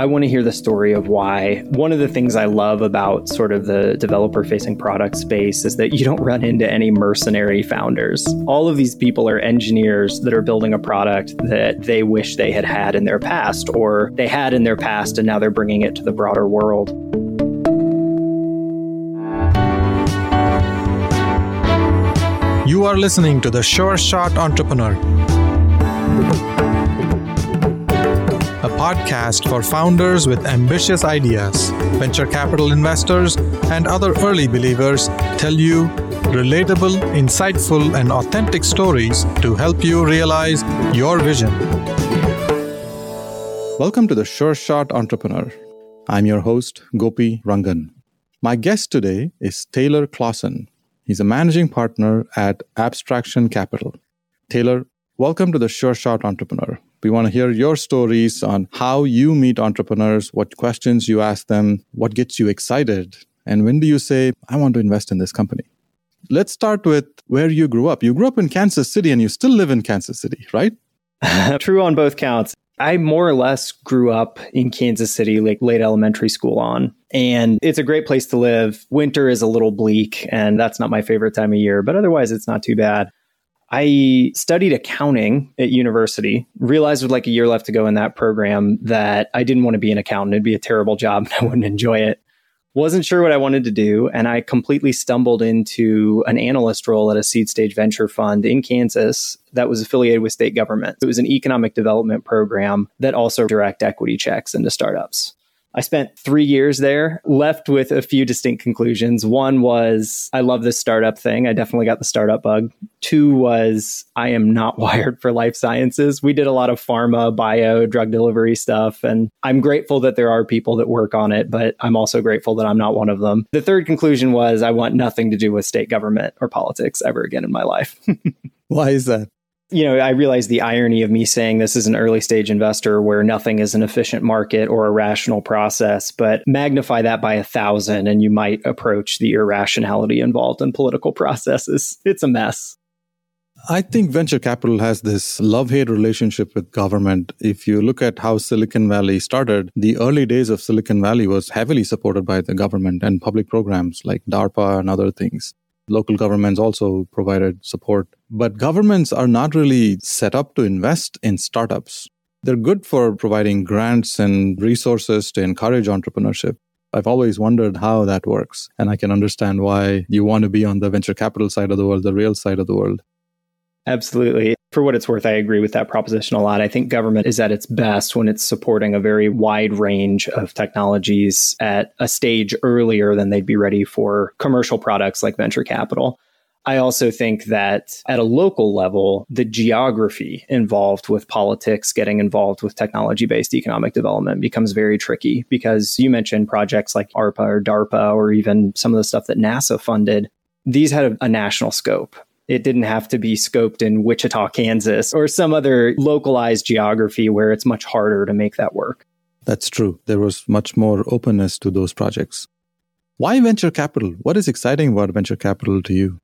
I want to hear the story of why. One of the things I love about sort of the developer facing product space is that you don't run into any mercenary founders. All of these people are engineers that are building a product that they wish they had had in their past or they had in their past and now they're bringing it to the broader world. You are listening to the Sure Shot Entrepreneur podcast for founders with ambitious ideas. Venture capital investors and other early believers tell you relatable, insightful, and authentic stories to help you realize your vision. Welcome to the Sure Shot Entrepreneur. I'm your host, Gopi Rangan. My guest today is Taylor Clauson. He's a managing partner at Abstraction Capital. Taylor, welcome to the Sure Shot Entrepreneur. We want to hear your stories on how you meet entrepreneurs, what questions you ask them, what gets you excited, and when do you say, I want to invest in this company? Let's start with where you grew up. You grew up in Kansas City and you still live in Kansas City, right? True on both counts. I more or less grew up in Kansas City, like late elementary school on. And it's a great place to live. Winter is a little bleak, and that's not my favorite time of year, but otherwise, it's not too bad. I studied accounting at university, realized with like a year left to go in that program that I didn't want to be an accountant. It'd be a terrible job and I wouldn't enjoy it. Wasn't sure what I wanted to do. And I completely stumbled into an analyst role at a seed stage venture fund in Kansas that was affiliated with state government. It was an economic development program that also direct equity checks into startups. I spent three years there, left with a few distinct conclusions. One was, I love this startup thing. I definitely got the startup bug. Two was, I am not wired for life sciences. We did a lot of pharma, bio, drug delivery stuff. And I'm grateful that there are people that work on it, but I'm also grateful that I'm not one of them. The third conclusion was, I want nothing to do with state government or politics ever again in my life. Why is that? You know, I realize the irony of me saying this is an early stage investor where nothing is an efficient market or a rational process, but magnify that by a thousand and you might approach the irrationality involved in political processes. It's a mess. I think venture capital has this love hate relationship with government. If you look at how Silicon Valley started, the early days of Silicon Valley was heavily supported by the government and public programs like DARPA and other things. Local governments also provided support. But governments are not really set up to invest in startups. They're good for providing grants and resources to encourage entrepreneurship. I've always wondered how that works. And I can understand why you want to be on the venture capital side of the world, the real side of the world. Absolutely. For what it's worth, I agree with that proposition a lot. I think government is at its best when it's supporting a very wide range of technologies at a stage earlier than they'd be ready for commercial products like venture capital. I also think that at a local level, the geography involved with politics getting involved with technology based economic development becomes very tricky because you mentioned projects like ARPA or DARPA or even some of the stuff that NASA funded. These had a, a national scope. It didn't have to be scoped in Wichita, Kansas, or some other localized geography where it's much harder to make that work. That's true. There was much more openness to those projects. Why venture capital? What is exciting about venture capital to you?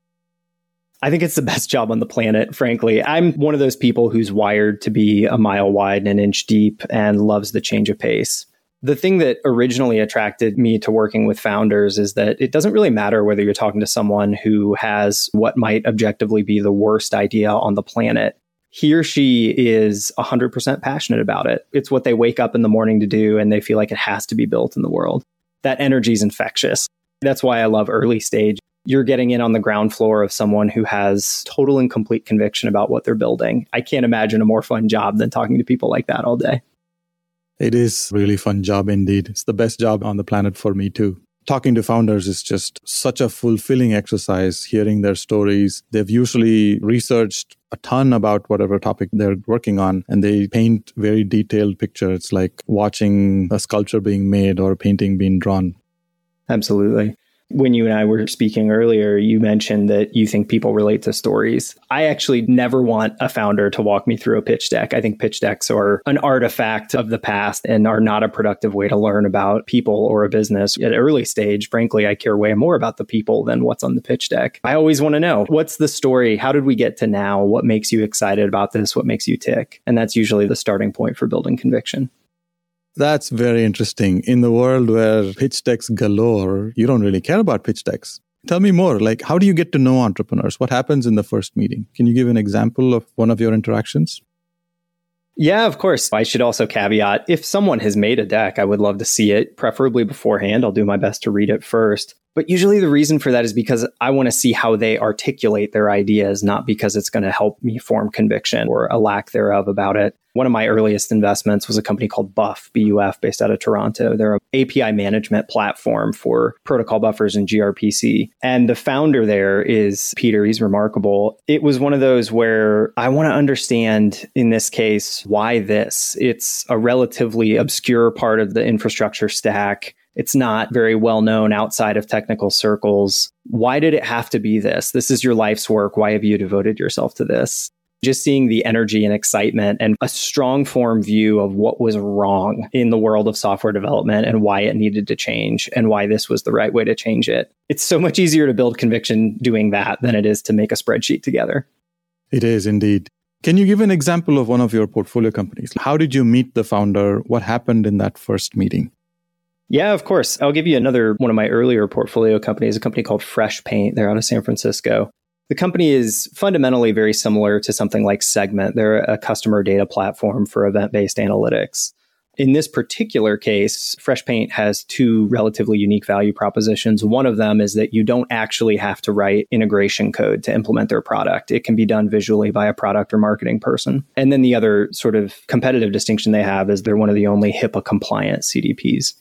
I think it's the best job on the planet, frankly. I'm one of those people who's wired to be a mile wide and an inch deep and loves the change of pace. The thing that originally attracted me to working with founders is that it doesn't really matter whether you're talking to someone who has what might objectively be the worst idea on the planet. He or she is 100% passionate about it. It's what they wake up in the morning to do, and they feel like it has to be built in the world. That energy is infectious. That's why I love early stage. You're getting in on the ground floor of someone who has total and complete conviction about what they're building. I can't imagine a more fun job than talking to people like that all day. It is really fun job indeed. It's the best job on the planet for me too. Talking to founders is just such a fulfilling exercise, hearing their stories. They've usually researched a ton about whatever topic they're working on and they paint very detailed pictures. Like watching a sculpture being made or a painting being drawn. Absolutely. When you and I were speaking earlier, you mentioned that you think people relate to stories. I actually never want a founder to walk me through a pitch deck. I think pitch decks are an artifact of the past and are not a productive way to learn about people or a business. At early stage, frankly, I care way more about the people than what's on the pitch deck. I always want to know what's the story? How did we get to now? What makes you excited about this? What makes you tick? And that's usually the starting point for building conviction. That's very interesting. In the world where pitch decks galore, you don't really care about pitch decks. Tell me more. Like, how do you get to know entrepreneurs? What happens in the first meeting? Can you give an example of one of your interactions? Yeah, of course. I should also caveat if someone has made a deck, I would love to see it, preferably beforehand. I'll do my best to read it first. But usually the reason for that is because I want to see how they articulate their ideas, not because it's going to help me form conviction or a lack thereof about it. One of my earliest investments was a company called Buff, BUF, based out of Toronto. They're an API management platform for protocol buffers and gRPC. And the founder there is Peter. He's remarkable. It was one of those where I want to understand, in this case, why this. It's a relatively obscure part of the infrastructure stack it's not very well known outside of technical circles. Why did it have to be this? This is your life's work. Why have you devoted yourself to this? Just seeing the energy and excitement and a strong form view of what was wrong in the world of software development and why it needed to change and why this was the right way to change it. It's so much easier to build conviction doing that than it is to make a spreadsheet together. It is indeed. Can you give an example of one of your portfolio companies? How did you meet the founder? What happened in that first meeting? Yeah, of course. I'll give you another one of my earlier portfolio companies, a company called Freshpaint. They're out of San Francisco. The company is fundamentally very similar to something like Segment. They're a customer data platform for event based analytics. In this particular case, Freshpaint has two relatively unique value propositions. One of them is that you don't actually have to write integration code to implement their product. It can be done visually by a product or marketing person. And then the other sort of competitive distinction they have is they're one of the only HIPAA compliant CDPs.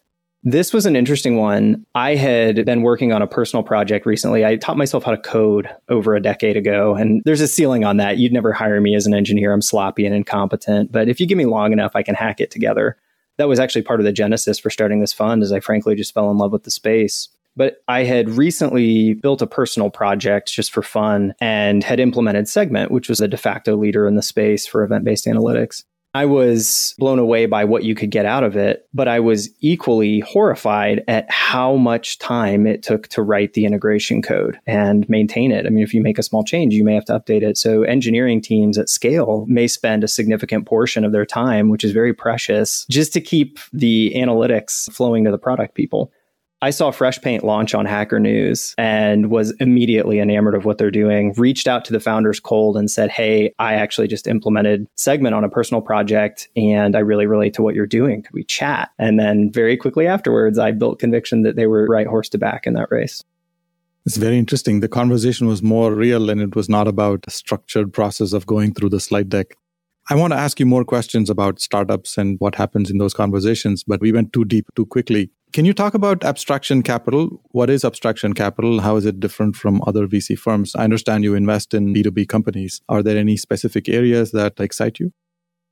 This was an interesting one. I had been working on a personal project recently. I taught myself how to code over a decade ago, and there's a ceiling on that. You'd never hire me as an engineer. I'm sloppy and incompetent, but if you give me long enough, I can hack it together. That was actually part of the genesis for starting this fund, as I frankly just fell in love with the space. But I had recently built a personal project just for fun and had implemented Segment, which was a de facto leader in the space for event based analytics. I was blown away by what you could get out of it, but I was equally horrified at how much time it took to write the integration code and maintain it. I mean, if you make a small change, you may have to update it. So engineering teams at scale may spend a significant portion of their time, which is very precious, just to keep the analytics flowing to the product people. I saw Freshpaint launch on Hacker News and was immediately enamored of what they're doing. Reached out to the founders cold and said, Hey, I actually just implemented Segment on a personal project and I really relate to what you're doing. Could we chat? And then very quickly afterwards, I built conviction that they were right horse to back in that race. It's very interesting. The conversation was more real and it was not about a structured process of going through the slide deck. I want to ask you more questions about startups and what happens in those conversations, but we went too deep too quickly. Can you talk about abstraction capital? What is abstraction capital? How is it different from other VC firms? I understand you invest in B2B companies. Are there any specific areas that excite you?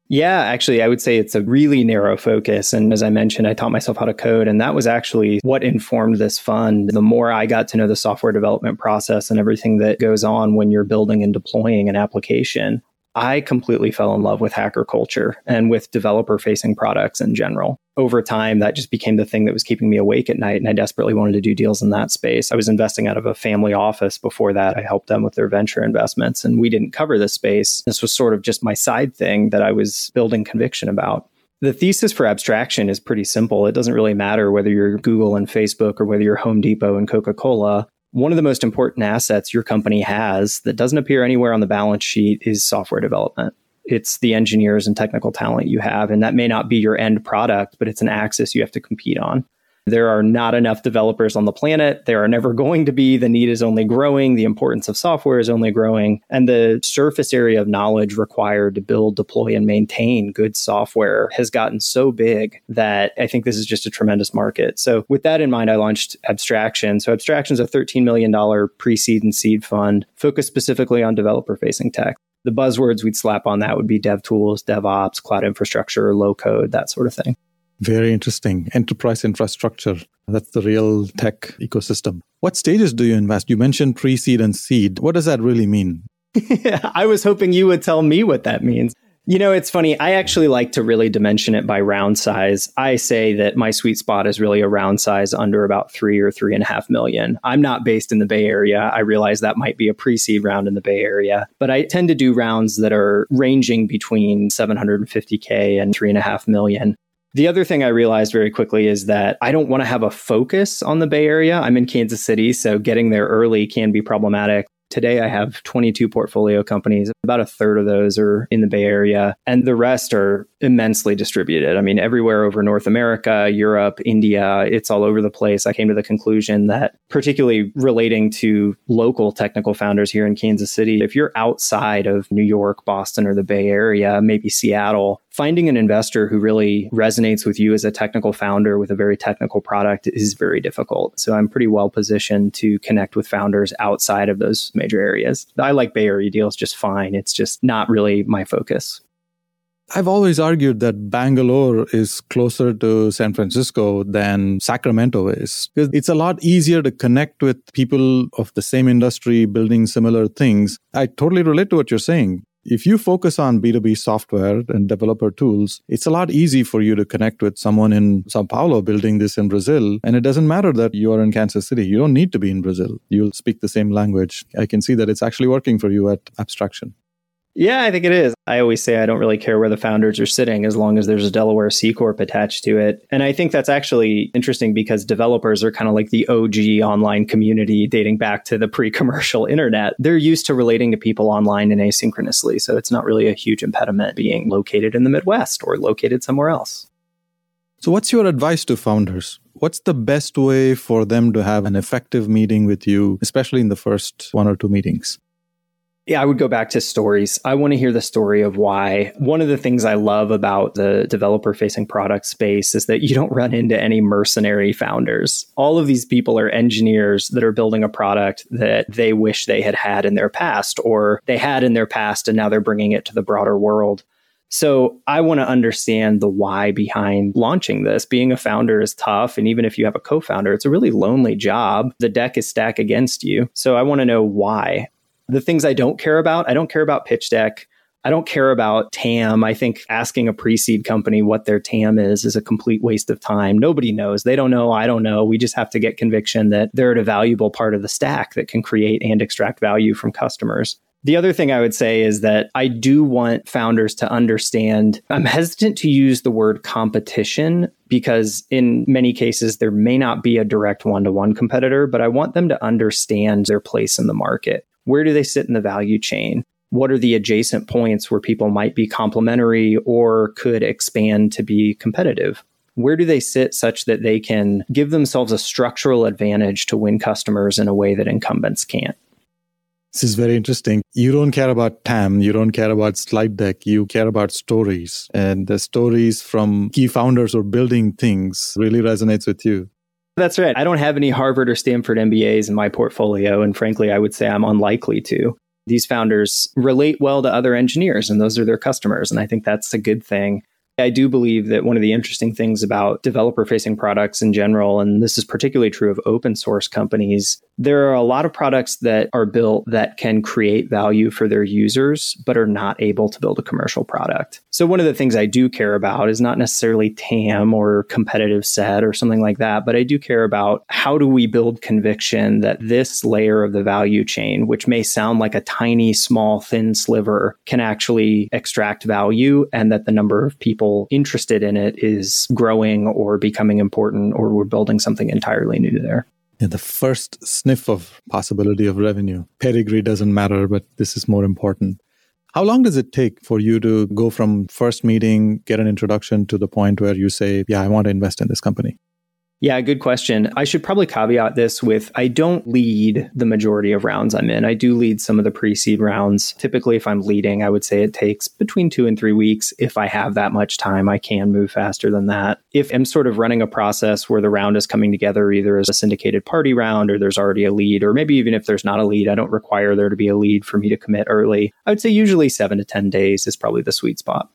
Yeah, actually, I would say it's a really narrow focus. And as I mentioned, I taught myself how to code, and that was actually what informed this fund. The more I got to know the software development process and everything that goes on when you're building and deploying an application, I completely fell in love with hacker culture and with developer facing products in general. Over time, that just became the thing that was keeping me awake at night. And I desperately wanted to do deals in that space. I was investing out of a family office before that. I helped them with their venture investments, and we didn't cover this space. This was sort of just my side thing that I was building conviction about. The thesis for abstraction is pretty simple. It doesn't really matter whether you're Google and Facebook or whether you're Home Depot and Coca Cola one of the most important assets your company has that doesn't appear anywhere on the balance sheet is software development. It's the engineers and technical talent you have. And that may not be your end product, but it's an axis you have to compete on. There are not enough developers on the planet. There are never going to be. The need is only growing. The importance of software is only growing. And the surface area of knowledge required to build, deploy, and maintain good software has gotten so big that I think this is just a tremendous market. So, with that in mind, I launched Abstraction. So, Abstraction is a $13 million pre seed and seed fund focused specifically on developer facing tech. The buzzwords we'd slap on that would be dev tools, DevOps, cloud infrastructure, low code, that sort of thing. Very interesting. Enterprise infrastructure. That's the real tech ecosystem. What stages do you invest? You mentioned pre seed and seed. What does that really mean? I was hoping you would tell me what that means. You know, it's funny. I actually like to really dimension it by round size. I say that my sweet spot is really a round size under about three or three and a half million. I'm not based in the Bay Area. I realize that might be a pre seed round in the Bay Area, but I tend to do rounds that are ranging between 750K and three and a half million. The other thing I realized very quickly is that I don't want to have a focus on the Bay Area. I'm in Kansas City, so getting there early can be problematic. Today, I have 22 portfolio companies. About a third of those are in the Bay Area, and the rest are immensely distributed. I mean, everywhere over North America, Europe, India, it's all over the place. I came to the conclusion that, particularly relating to local technical founders here in Kansas City, if you're outside of New York, Boston, or the Bay Area, maybe Seattle, finding an investor who really resonates with you as a technical founder with a very technical product is very difficult. So I'm pretty well positioned to connect with founders outside of those major areas. I like Bay Area deals just fine. It's just not really my focus. I've always argued that Bangalore is closer to San Francisco than Sacramento is. Because it's a lot easier to connect with people of the same industry building similar things. I totally relate to what you're saying. If you focus on B2B software and developer tools, it's a lot easy for you to connect with someone in Sao Paulo building this in Brazil. And it doesn't matter that you are in Kansas City. You don't need to be in Brazil. You'll speak the same language. I can see that it's actually working for you at abstraction. Yeah, I think it is. I always say I don't really care where the founders are sitting as long as there's a Delaware C Corp attached to it. And I think that's actually interesting because developers are kind of like the OG online community dating back to the pre commercial internet. They're used to relating to people online and asynchronously. So it's not really a huge impediment being located in the Midwest or located somewhere else. So, what's your advice to founders? What's the best way for them to have an effective meeting with you, especially in the first one or two meetings? Yeah, I would go back to stories. I want to hear the story of why. One of the things I love about the developer facing product space is that you don't run into any mercenary founders. All of these people are engineers that are building a product that they wish they had had in their past or they had in their past and now they're bringing it to the broader world. So I want to understand the why behind launching this. Being a founder is tough. And even if you have a co founder, it's a really lonely job. The deck is stacked against you. So I want to know why. The things I don't care about, I don't care about pitch deck. I don't care about TAM. I think asking a pre seed company what their TAM is is a complete waste of time. Nobody knows. They don't know. I don't know. We just have to get conviction that they're at a valuable part of the stack that can create and extract value from customers. The other thing I would say is that I do want founders to understand. I'm hesitant to use the word competition because in many cases there may not be a direct one to one competitor, but I want them to understand their place in the market. Where do they sit in the value chain? What are the adjacent points where people might be complementary or could expand to be competitive? Where do they sit such that they can give themselves a structural advantage to win customers in a way that incumbents can't? This is very interesting. You don't care about TAM, you don't care about slide deck, you care about stories. And the stories from key founders or building things really resonates with you. That's right. I don't have any Harvard or Stanford MBAs in my portfolio. And frankly, I would say I'm unlikely to. These founders relate well to other engineers, and those are their customers. And I think that's a good thing. I do believe that one of the interesting things about developer facing products in general, and this is particularly true of open source companies, there are a lot of products that are built that can create value for their users, but are not able to build a commercial product. So, one of the things I do care about is not necessarily TAM or competitive set or something like that, but I do care about how do we build conviction that this layer of the value chain, which may sound like a tiny, small, thin sliver, can actually extract value and that the number of people people interested in it is growing or becoming important, or we're building something entirely new there. Yeah, the first sniff of possibility of revenue. Pedigree doesn't matter, but this is more important. How long does it take for you to go from first meeting, get an introduction to the point where you say, Yeah, I want to invest in this company? Yeah, good question. I should probably caveat this with I don't lead the majority of rounds I'm in. I do lead some of the pre seed rounds. Typically, if I'm leading, I would say it takes between two and three weeks. If I have that much time, I can move faster than that. If I'm sort of running a process where the round is coming together either as a syndicated party round or there's already a lead, or maybe even if there's not a lead, I don't require there to be a lead for me to commit early. I would say usually seven to 10 days is probably the sweet spot.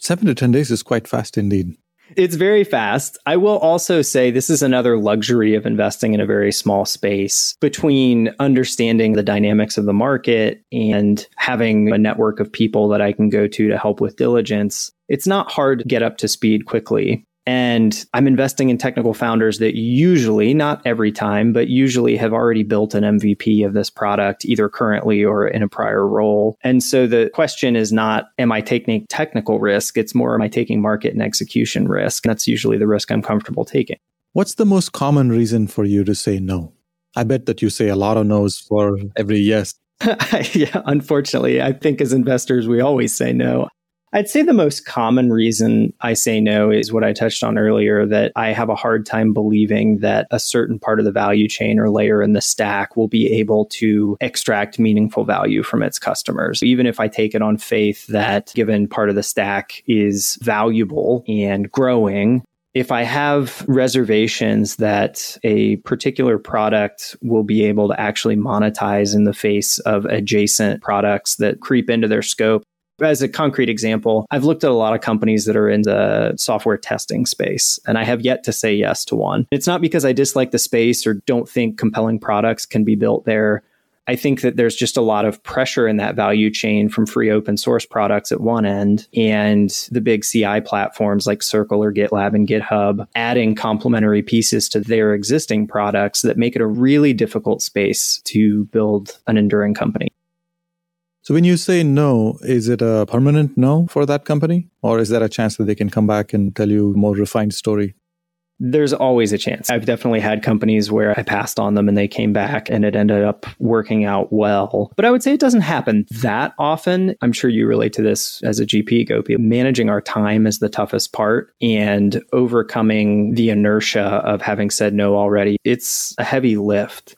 Seven to 10 days is quite fast indeed. It's very fast. I will also say this is another luxury of investing in a very small space between understanding the dynamics of the market and having a network of people that I can go to to help with diligence. It's not hard to get up to speed quickly. And I'm investing in technical founders that usually, not every time, but usually have already built an MVP of this product, either currently or in a prior role. And so the question is not, am I taking technical risk? It's more, am I taking market and execution risk? And that's usually the risk I'm comfortable taking. What's the most common reason for you to say no? I bet that you say a lot of no's for every yes. yeah, unfortunately, I think as investors, we always say no. I'd say the most common reason I say no is what I touched on earlier that I have a hard time believing that a certain part of the value chain or layer in the stack will be able to extract meaningful value from its customers. Even if I take it on faith that given part of the stack is valuable and growing, if I have reservations that a particular product will be able to actually monetize in the face of adjacent products that creep into their scope, as a concrete example, I've looked at a lot of companies that are in the software testing space, and I have yet to say yes to one. It's not because I dislike the space or don't think compelling products can be built there. I think that there's just a lot of pressure in that value chain from free open source products at one end and the big CI platforms like Circle or GitLab and GitHub adding complementary pieces to their existing products that make it a really difficult space to build an enduring company. So when you say no, is it a permanent no for that company? Or is there a chance that they can come back and tell you a more refined story? There's always a chance. I've definitely had companies where I passed on them and they came back and it ended up working out well. But I would say it doesn't happen that often. I'm sure you relate to this as a GP, Gopi. Managing our time is the toughest part and overcoming the inertia of having said no already. It's a heavy lift.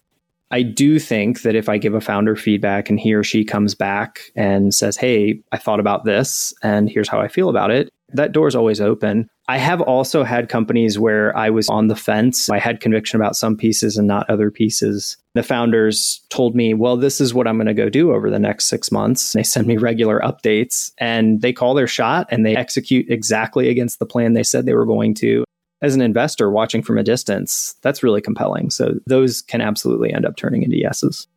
I do think that if I give a founder feedback and he or she comes back and says, Hey, I thought about this and here's how I feel about it, that door is always open. I have also had companies where I was on the fence. I had conviction about some pieces and not other pieces. The founders told me, well, this is what I'm going to go do over the next six months. They send me regular updates and they call their shot and they execute exactly against the plan they said they were going to as an investor watching from a distance, that's really compelling. So those can absolutely end up turning into yeses.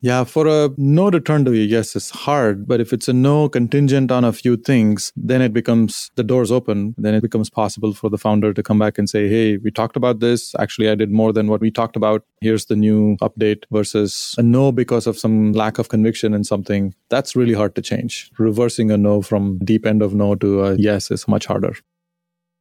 Yeah, for a no to turn to a yes is hard, but if it's a no contingent on a few things, then it becomes the doors open. Then it becomes possible for the founder to come back and say, Hey, we talked about this. Actually, I did more than what we talked about. Here's the new update versus a no because of some lack of conviction in something. That's really hard to change. Reversing a no from deep end of no to a yes is much harder.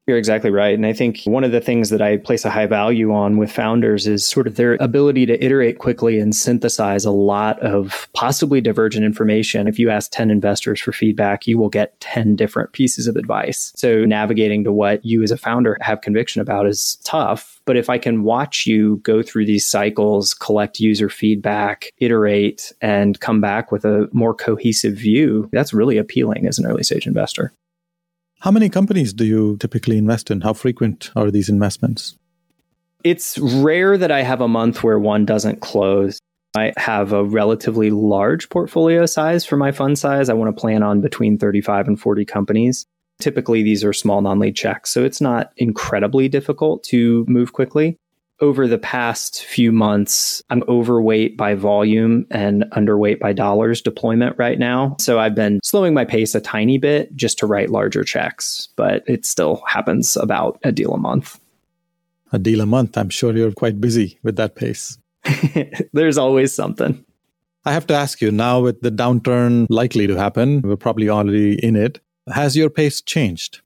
You're exactly right. And I think one of the things that I place a high value on with founders is sort of their ability to iterate quickly and synthesize a lot of possibly divergent information. If you ask 10 investors for feedback, you will get 10 different pieces of advice. So navigating to what you as a founder have conviction about is tough. But if I can watch you go through these cycles, collect user feedback, iterate, and come back with a more cohesive view, that's really appealing as an early stage investor. How many companies do you typically invest in? How frequent are these investments? It's rare that I have a month where one doesn't close. I have a relatively large portfolio size for my fund size. I want to plan on between 35 and 40 companies. Typically, these are small non lead checks, so it's not incredibly difficult to move quickly over the past few months, I'm overweight by volume and underweight by dollars deployment right now. So I've been slowing my pace a tiny bit just to write larger checks, but it still happens about a deal a month. A deal a month. I'm sure you're quite busy with that pace. There's always something. I have to ask you now, with the downturn likely to happen, we're probably already in it. Has your pace changed?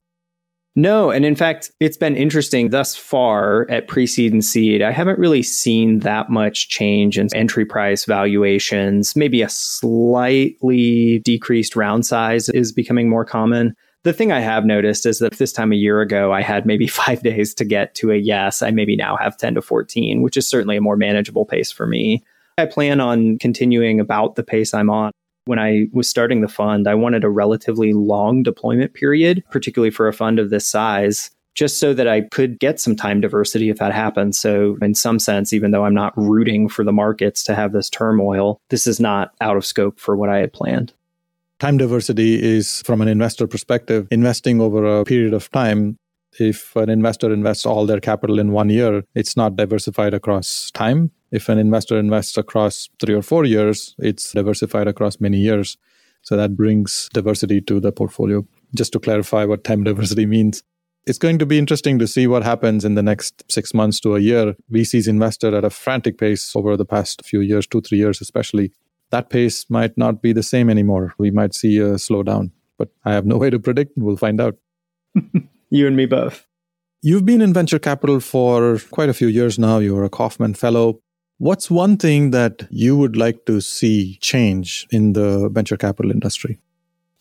No, and in fact, it's been interesting thus far at pre seed and seed. I haven't really seen that much change in entry price valuations. Maybe a slightly decreased round size is becoming more common. The thing I have noticed is that this time a year ago, I had maybe five days to get to a yes. I maybe now have 10 to 14, which is certainly a more manageable pace for me. I plan on continuing about the pace I'm on. When I was starting the fund, I wanted a relatively long deployment period, particularly for a fund of this size, just so that I could get some time diversity if that happens. So, in some sense, even though I'm not rooting for the markets to have this turmoil, this is not out of scope for what I had planned. Time diversity is, from an investor perspective, investing over a period of time. If an investor invests all their capital in one year, it's not diversified across time. If an investor invests across three or four years, it's diversified across many years. So that brings diversity to the portfolio. Just to clarify what time diversity means. It's going to be interesting to see what happens in the next six months to a year. VCs invested at a frantic pace over the past few years, two, three years especially. That pace might not be the same anymore. We might see a slowdown, but I have no way to predict. We'll find out. you and me both. You've been in venture capital for quite a few years now. You're a Kauffman Fellow. What's one thing that you would like to see change in the venture capital industry?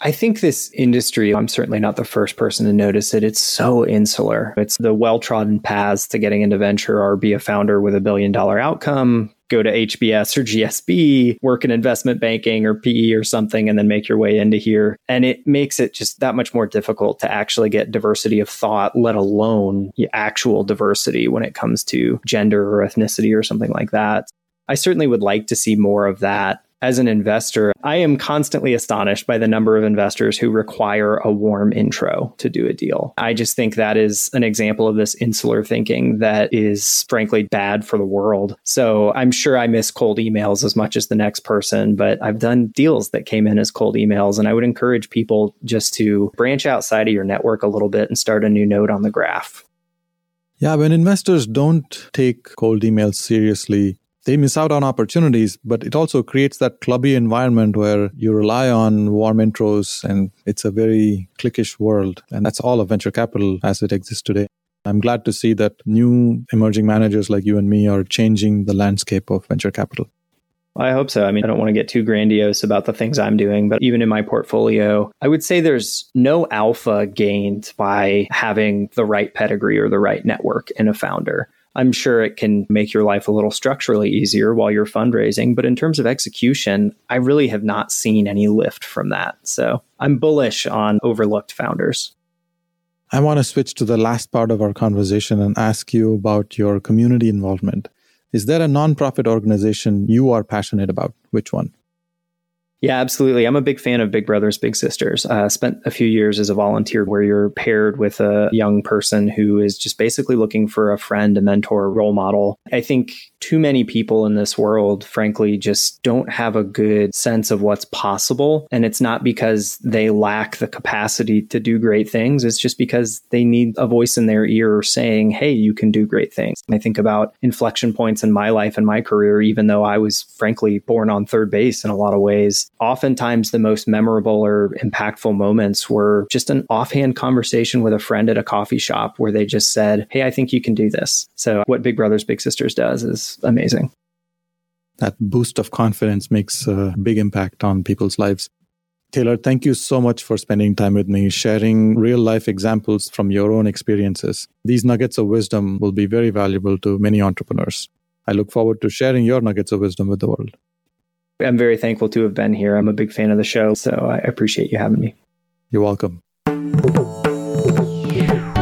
I think this industry, I'm certainly not the first person to notice it. It's so insular. It's the well trodden paths to getting into venture or be a founder with a billion dollar outcome, go to HBS or GSB, work in investment banking or PE or something, and then make your way into here. And it makes it just that much more difficult to actually get diversity of thought, let alone actual diversity when it comes to gender or ethnicity or something like that. I certainly would like to see more of that as an investor, I am constantly astonished by the number of investors who require a warm intro to do a deal. I just think that is an example of this insular thinking that is frankly bad for the world. So I'm sure I miss cold emails as much as the next person, but I've done deals that came in as cold emails. And I would encourage people just to branch outside of your network a little bit and start a new node on the graph. Yeah, when investors don't take cold emails seriously, they miss out on opportunities, but it also creates that clubby environment where you rely on warm intros and it's a very cliquish world. And that's all of venture capital as it exists today. I'm glad to see that new emerging managers like you and me are changing the landscape of venture capital. I hope so. I mean, I don't want to get too grandiose about the things I'm doing, but even in my portfolio, I would say there's no alpha gained by having the right pedigree or the right network in a founder. I'm sure it can make your life a little structurally easier while you're fundraising. But in terms of execution, I really have not seen any lift from that. So I'm bullish on overlooked founders. I want to switch to the last part of our conversation and ask you about your community involvement. Is there a nonprofit organization you are passionate about? Which one? Yeah, absolutely. I'm a big fan of Big Brothers Big Sisters. I uh, spent a few years as a volunteer where you're paired with a young person who is just basically looking for a friend, a mentor, a role model. I think too many people in this world, frankly, just don't have a good sense of what's possible. And it's not because they lack the capacity to do great things. It's just because they need a voice in their ear saying, hey, you can do great things. And I think about inflection points in my life and my career, even though I was frankly born on third base in a lot of ways oftentimes the most memorable or impactful moments were just an offhand conversation with a friend at a coffee shop where they just said, Hey, I think you can do this. So, what Big Brothers Big Sisters does is amazing. That boost of confidence makes a big impact on people's lives. Taylor, thank you so much for spending time with me, sharing real life examples from your own experiences. These nuggets of wisdom will be very valuable to many entrepreneurs. I look forward to sharing your nuggets of wisdom with the world. I'm very thankful to have been here. I'm a big fan of the show, so I appreciate you having me. You're welcome.